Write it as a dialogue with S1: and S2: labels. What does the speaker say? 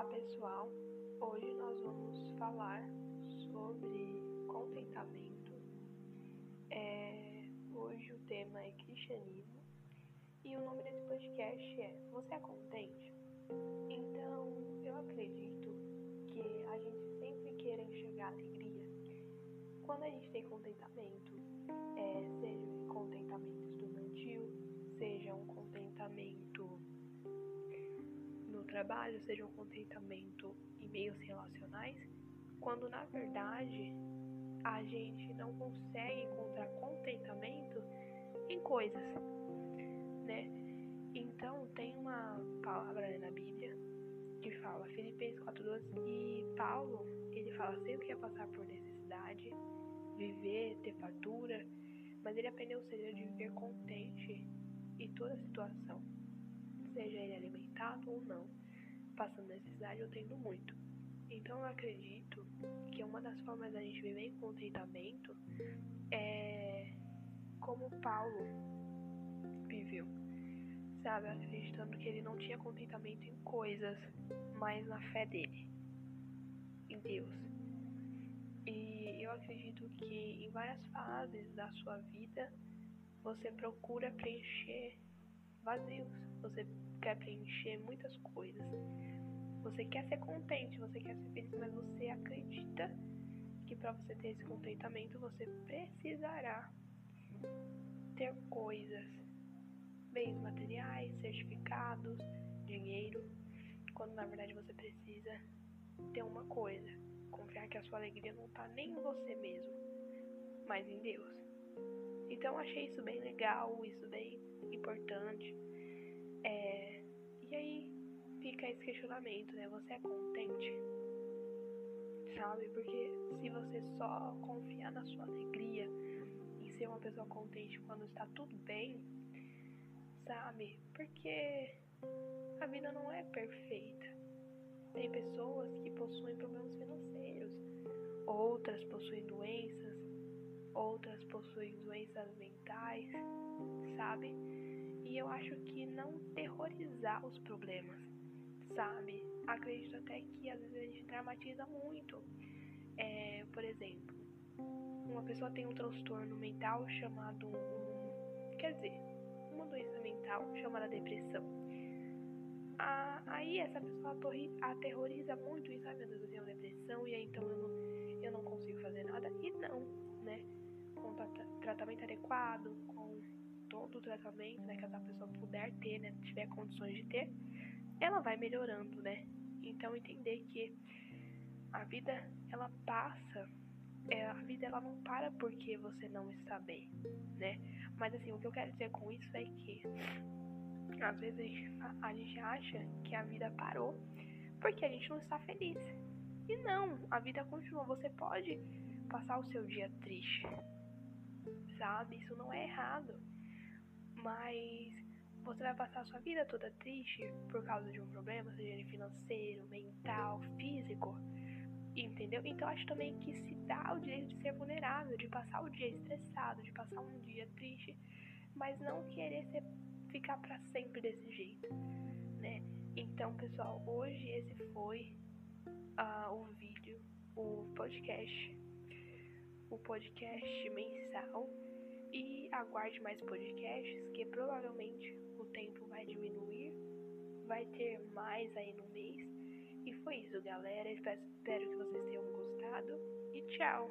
S1: pessoal, hoje nós vamos falar sobre contentamento. É, hoje o tema é cristianismo e o nome desse podcast é Você é contente? Então eu acredito que a gente sempre queira enxergar alegria quando a gente tem contentamento, é, seja um contentamento estudantil, seja um contentamento trabalho seja um contentamento em meios relacionais, quando na verdade a gente não consegue encontrar contentamento em coisas, né? Então tem uma palavra na Bíblia que fala Filipenses 4:12 e Paulo ele fala sempre que ia passar por necessidade, viver, ter fartura, mas ele aprendeu o segredo de viver contente em toda situação, seja ele alimentado ou não passando necessidade ou tendo muito. Então eu acredito que uma das formas da gente viver em contentamento é como Paulo viveu, sabe? Acreditando que ele não tinha contentamento em coisas, mas na fé dele, em Deus. E eu acredito que em várias fases da sua vida você procura preencher vazios, você quer preencher muitas coisas. Você quer ser contente, você quer ser feliz, mas você acredita que para você ter esse contentamento você precisará ter coisas, bens materiais, certificados, dinheiro, quando na verdade você precisa ter uma coisa, confiar que a sua alegria não está nem em você mesmo, mas em Deus. Então achei isso bem legal, isso bem importante. É, e aí fica esse questionamento, né? Você é contente? Sabe? Porque se você só confiar na sua alegria e ser uma pessoa contente quando está tudo bem, sabe? Porque a vida não é perfeita. Tem pessoas que possuem problemas financeiros, outras possuem doenças, outras possuem doenças mentais, sabe? E eu acho que não terrorizar os problemas, sabe? Acredito até que às vezes a gente dramatiza muito. É, por exemplo, uma pessoa tem um transtorno mental chamado. Quer dizer, uma doença mental chamada depressão. Ah, aí essa pessoa aterroriza muito isso, ai meu Deus, eu tenho depressão e aí então eu não, eu não consigo fazer nada. E não, né? Com tratamento adequado, com todo o tratamento né, que essa pessoa puder ter, né, tiver condições de ter, ela vai melhorando, né? Então entender que a vida ela passa, é, a vida ela não para porque você não está bem, né? Mas assim, o que eu quero dizer com isso é que às vezes a gente, a gente acha que a vida parou porque a gente não está feliz. E não, a vida continua. Você pode passar o seu dia triste, sabe? Isso não é errado mas você vai passar a sua vida toda triste por causa de um problema, seja ele financeiro, mental, físico, entendeu? Então acho também que se dá o direito de ser vulnerável, de passar o dia estressado, de passar um dia triste, mas não querer ser, ficar para sempre desse jeito, né? Então, pessoal, hoje esse foi uh, o vídeo, o podcast, o podcast mensal e aguarde mais podcasts, que provavelmente o tempo vai diminuir, vai ter mais aí no mês. E foi isso, galera. Espero, que vocês tenham gostado. E tchau!